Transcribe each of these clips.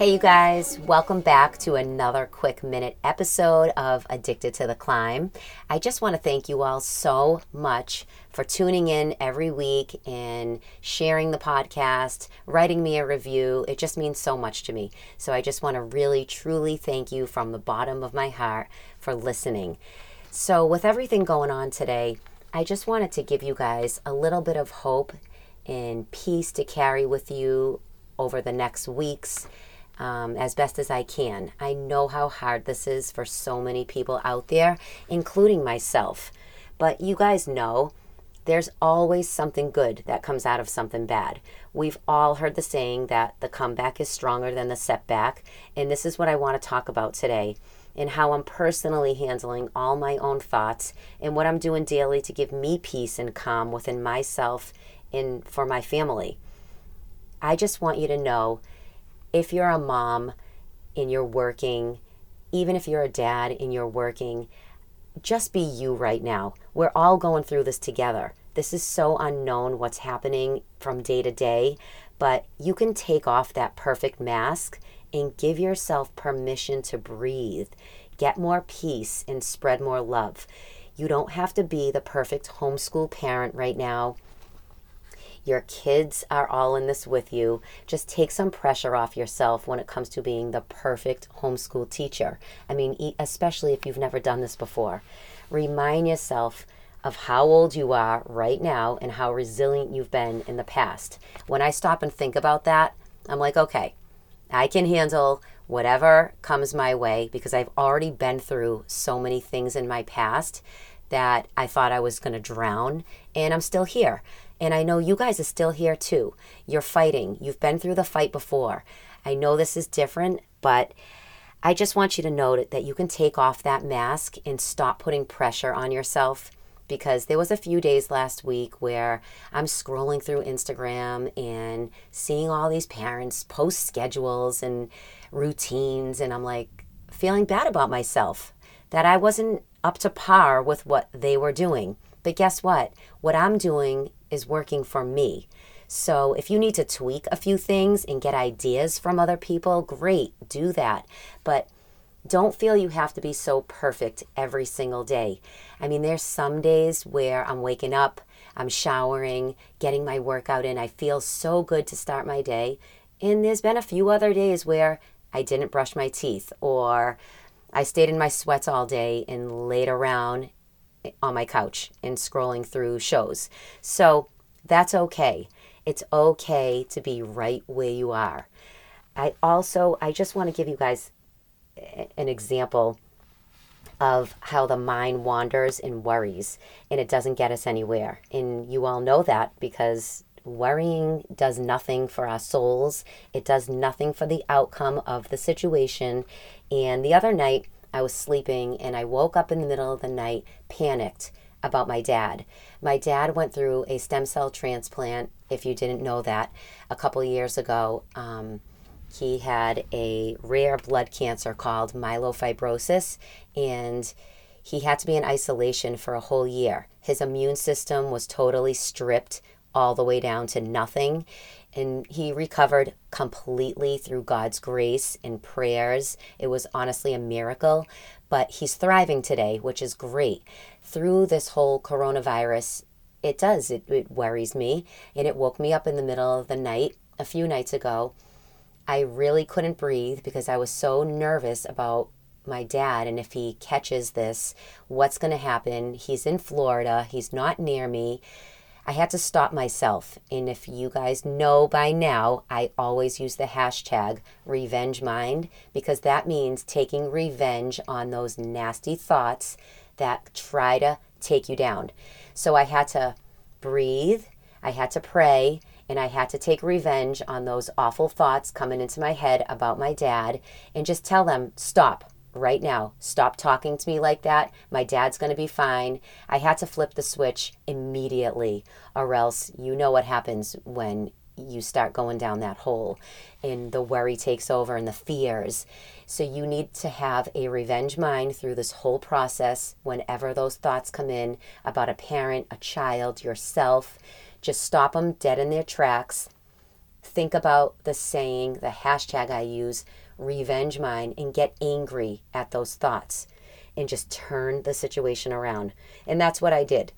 Hey, you guys, welcome back to another quick minute episode of Addicted to the Climb. I just want to thank you all so much for tuning in every week and sharing the podcast, writing me a review. It just means so much to me. So I just want to really, truly thank you from the bottom of my heart for listening. So, with everything going on today, I just wanted to give you guys a little bit of hope and peace to carry with you over the next weeks um, as best as I can. I know how hard this is for so many people out there, including myself. But you guys know there's always something good that comes out of something bad. We've all heard the saying that the comeback is stronger than the setback, and this is what I want to talk about today and how I'm personally handling all my own thoughts and what I'm doing daily to give me peace and calm within myself and for my family. I just want you to know if you're a mom and you're working, even if you're a dad and you're working, just be you right now. We're all going through this together. This is so unknown what's happening from day to day, but you can take off that perfect mask and give yourself permission to breathe, get more peace, and spread more love. You don't have to be the perfect homeschool parent right now your kids are all in this with you. Just take some pressure off yourself when it comes to being the perfect homeschool teacher. I mean, especially if you've never done this before. Remind yourself of how old you are right now and how resilient you've been in the past. When I stop and think about that, I'm like, okay, I can handle whatever comes my way because I've already been through so many things in my past that I thought I was going to drown, and I'm still here. And I know you guys are still here too. You're fighting. You've been through the fight before. I know this is different, but I just want you to know that you can take off that mask and stop putting pressure on yourself because there was a few days last week where I'm scrolling through Instagram and seeing all these parents post schedules and routines and I'm like feeling bad about myself that I wasn't up to par with what they were doing. But guess what? What I'm doing is working for me. So if you need to tweak a few things and get ideas from other people, great, do that. But don't feel you have to be so perfect every single day. I mean, there's some days where I'm waking up, I'm showering, getting my workout in. I feel so good to start my day. And there's been a few other days where I didn't brush my teeth or I stayed in my sweats all day and laid around on my couch and scrolling through shows. So that's okay. It's okay to be right where you are. I also, I just want to give you guys an example of how the mind wanders and worries and it doesn't get us anywhere. And you all know that because worrying does nothing for our souls, it does nothing for the outcome of the situation. And the other night, I was sleeping and I woke up in the middle of the night panicked about my dad. My dad went through a stem cell transplant, if you didn't know that, a couple years ago. Um, he had a rare blood cancer called myelofibrosis, and he had to be in isolation for a whole year. His immune system was totally stripped all the way down to nothing and he recovered completely through God's grace and prayers. It was honestly a miracle, but he's thriving today, which is great. Through this whole coronavirus, it does, it, it worries me, and it woke me up in the middle of the night a few nights ago. I really couldn't breathe because I was so nervous about my dad and if he catches this, what's going to happen. He's in Florida, he's not near me I had to stop myself. And if you guys know by now, I always use the hashtag revenge mind because that means taking revenge on those nasty thoughts that try to take you down. So I had to breathe, I had to pray, and I had to take revenge on those awful thoughts coming into my head about my dad and just tell them, stop right now. Stop talking to me like that. My dad's going to be fine. I had to flip the switch immediately, or else you know what happens when you start going down that hole and the worry takes over and the fears. So you need to have a revenge mind through this whole process whenever those thoughts come in about a parent, a child, yourself just stop them dead in their tracks. Think about the saying, the hashtag I use, revenge mind, and get angry at those thoughts and just turn the situation around. And that's what I did.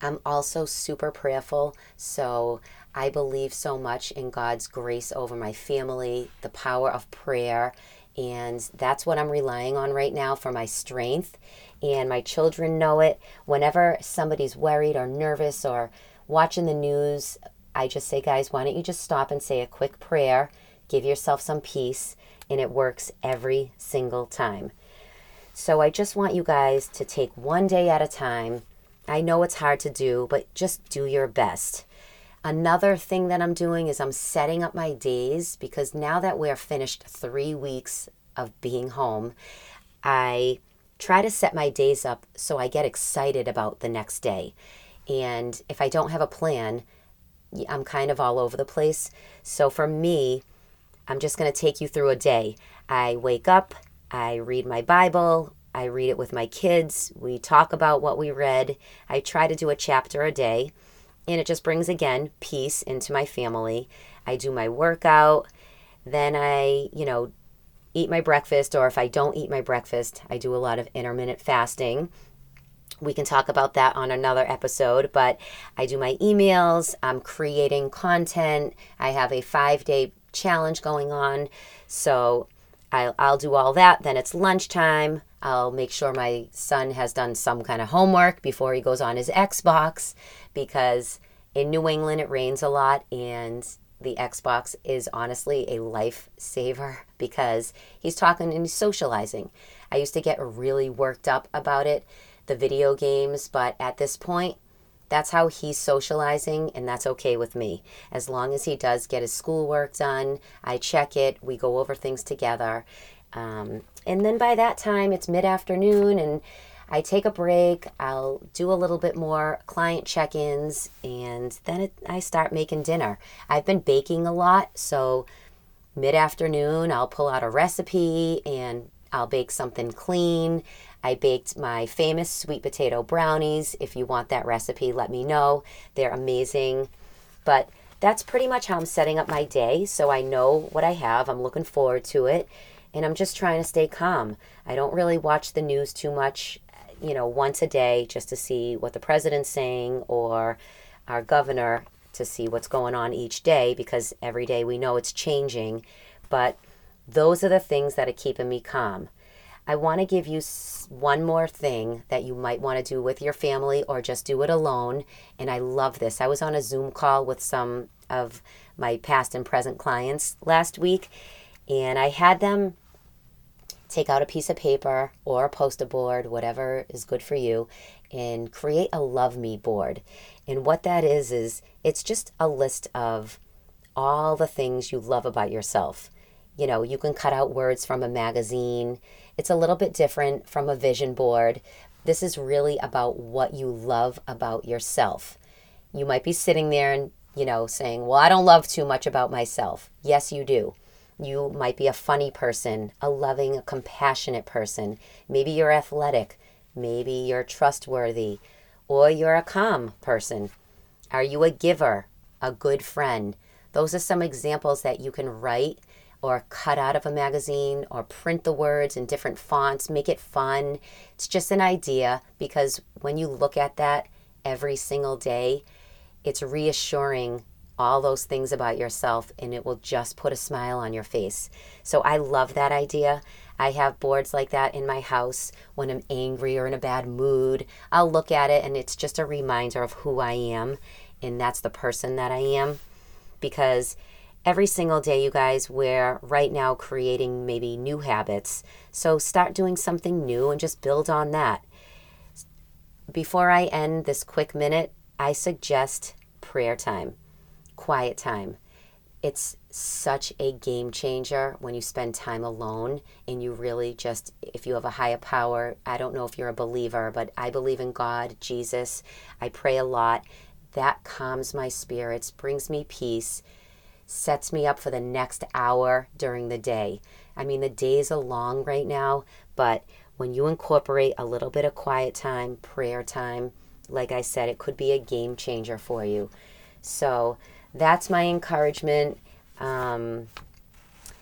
I'm also super prayerful. So I believe so much in God's grace over my family, the power of prayer. And that's what I'm relying on right now for my strength. And my children know it. Whenever somebody's worried or nervous or watching the news, I just say, guys, why don't you just stop and say a quick prayer, give yourself some peace, and it works every single time. So I just want you guys to take one day at a time. I know it's hard to do, but just do your best. Another thing that I'm doing is I'm setting up my days because now that we're finished three weeks of being home, I try to set my days up so I get excited about the next day. And if I don't have a plan, I'm kind of all over the place. So for me, I'm just going to take you through a day. I wake up, I read my Bible, I read it with my kids, we talk about what we read. I try to do a chapter a day, and it just brings again peace into my family. I do my workout, then I, you know, eat my breakfast, or if I don't eat my breakfast, I do a lot of intermittent fasting we can talk about that on another episode. But I do my emails, I'm creating content, I have a five day challenge going on. So I'll, I'll do all that. Then it's lunchtime. I'll make sure my son has done some kind of homework before he goes on his Xbox because in New England it rains a lot and the Xbox is honestly a lifesaver because he's talking and he's socializing. I used to get really worked up about it the video games, but at this point, that's how he's socializing, and that's okay with me. As long as he does get his schoolwork done, I check it, we go over things together. Um, and then by that time, it's mid afternoon, and I take a break. I'll do a little bit more client check ins, and then it, I start making dinner. I've been baking a lot, so mid afternoon, I'll pull out a recipe and I'll bake something clean. I baked my famous sweet potato brownies. If you want that recipe, let me know. They're amazing. But that's pretty much how I'm setting up my day. So I know what I have. I'm looking forward to it. And I'm just trying to stay calm. I don't really watch the news too much, you know, once a day just to see what the president's saying or our governor to see what's going on each day because every day we know it's changing. But those are the things that are keeping me calm. I want to give you one more thing that you might want to do with your family or just do it alone. And I love this. I was on a Zoom call with some of my past and present clients last week, and I had them take out a piece of paper or a poster board, whatever is good for you, and create a love me board. And what that is, is it's just a list of all the things you love about yourself. You know, you can cut out words from a magazine. It's a little bit different from a vision board. This is really about what you love about yourself. You might be sitting there and, you know, saying, Well, I don't love too much about myself. Yes, you do. You might be a funny person, a loving, a compassionate person. Maybe you're athletic. Maybe you're trustworthy. Or you're a calm person. Are you a giver, a good friend? Those are some examples that you can write or cut out of a magazine or print the words in different fonts, make it fun. It's just an idea because when you look at that every single day, it's reassuring all those things about yourself and it will just put a smile on your face. So I love that idea. I have boards like that in my house when I'm angry or in a bad mood. I'll look at it and it's just a reminder of who I am and that's the person that I am because every single day, you guys, we're right now creating maybe new habits. So start doing something new and just build on that. Before I end this quick minute, I suggest prayer time. quiet time. It's such a game changer when you spend time alone and you really just, if you have a higher power, I don't know if you're a believer, but I believe in God, Jesus. I pray a lot. That calms my spirits, brings me peace, sets me up for the next hour during the day. I mean, the days are long right now, but when you incorporate a little bit of quiet time, prayer time, like I said, it could be a game changer for you. So that's my encouragement. Um,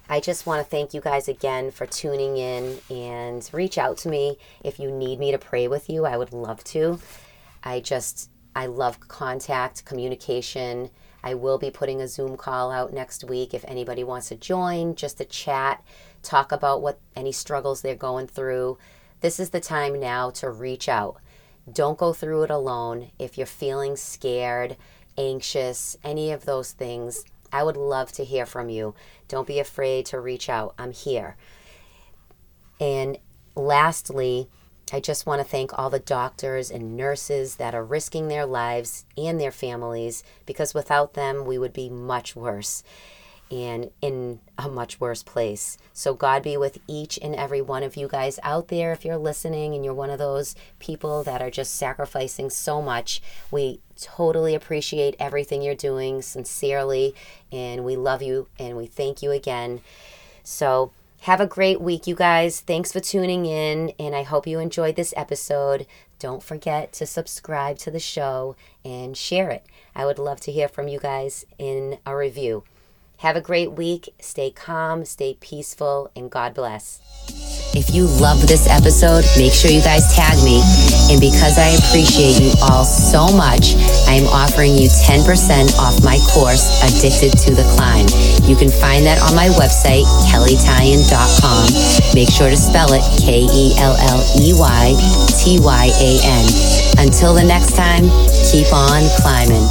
I just want to thank you guys again for tuning in and reach out to me if you need me to pray with you. I would love to. I just, I love contact, communication. I will be putting a Zoom call out next week if anybody wants to join, just to chat, talk about what any struggles they're going through. This is the time now to reach out. Don't go through it alone. If you're feeling scared, anxious, any of those things, I would love to hear from you. Don't be afraid to reach out. I'm here. And lastly, I just want to thank all the doctors and nurses that are risking their lives and their families because without them, we would be much worse and in a much worse place. So, God be with each and every one of you guys out there. If you're listening and you're one of those people that are just sacrificing so much, we totally appreciate everything you're doing sincerely, and we love you and we thank you again. So, have a great week, you guys. Thanks for tuning in, and I hope you enjoyed this episode. Don't forget to subscribe to the show and share it. I would love to hear from you guys in a review. Have a great week. Stay calm, stay peaceful, and God bless. If you love this episode, make sure you guys tag me. And because I appreciate you all so much, I am offering you 10% off my course, Addicted to the Climb. You can find that on my website, kelleytyan.com. Make sure to spell it K E L L E Y T Y A N. Until the next time, keep on climbing.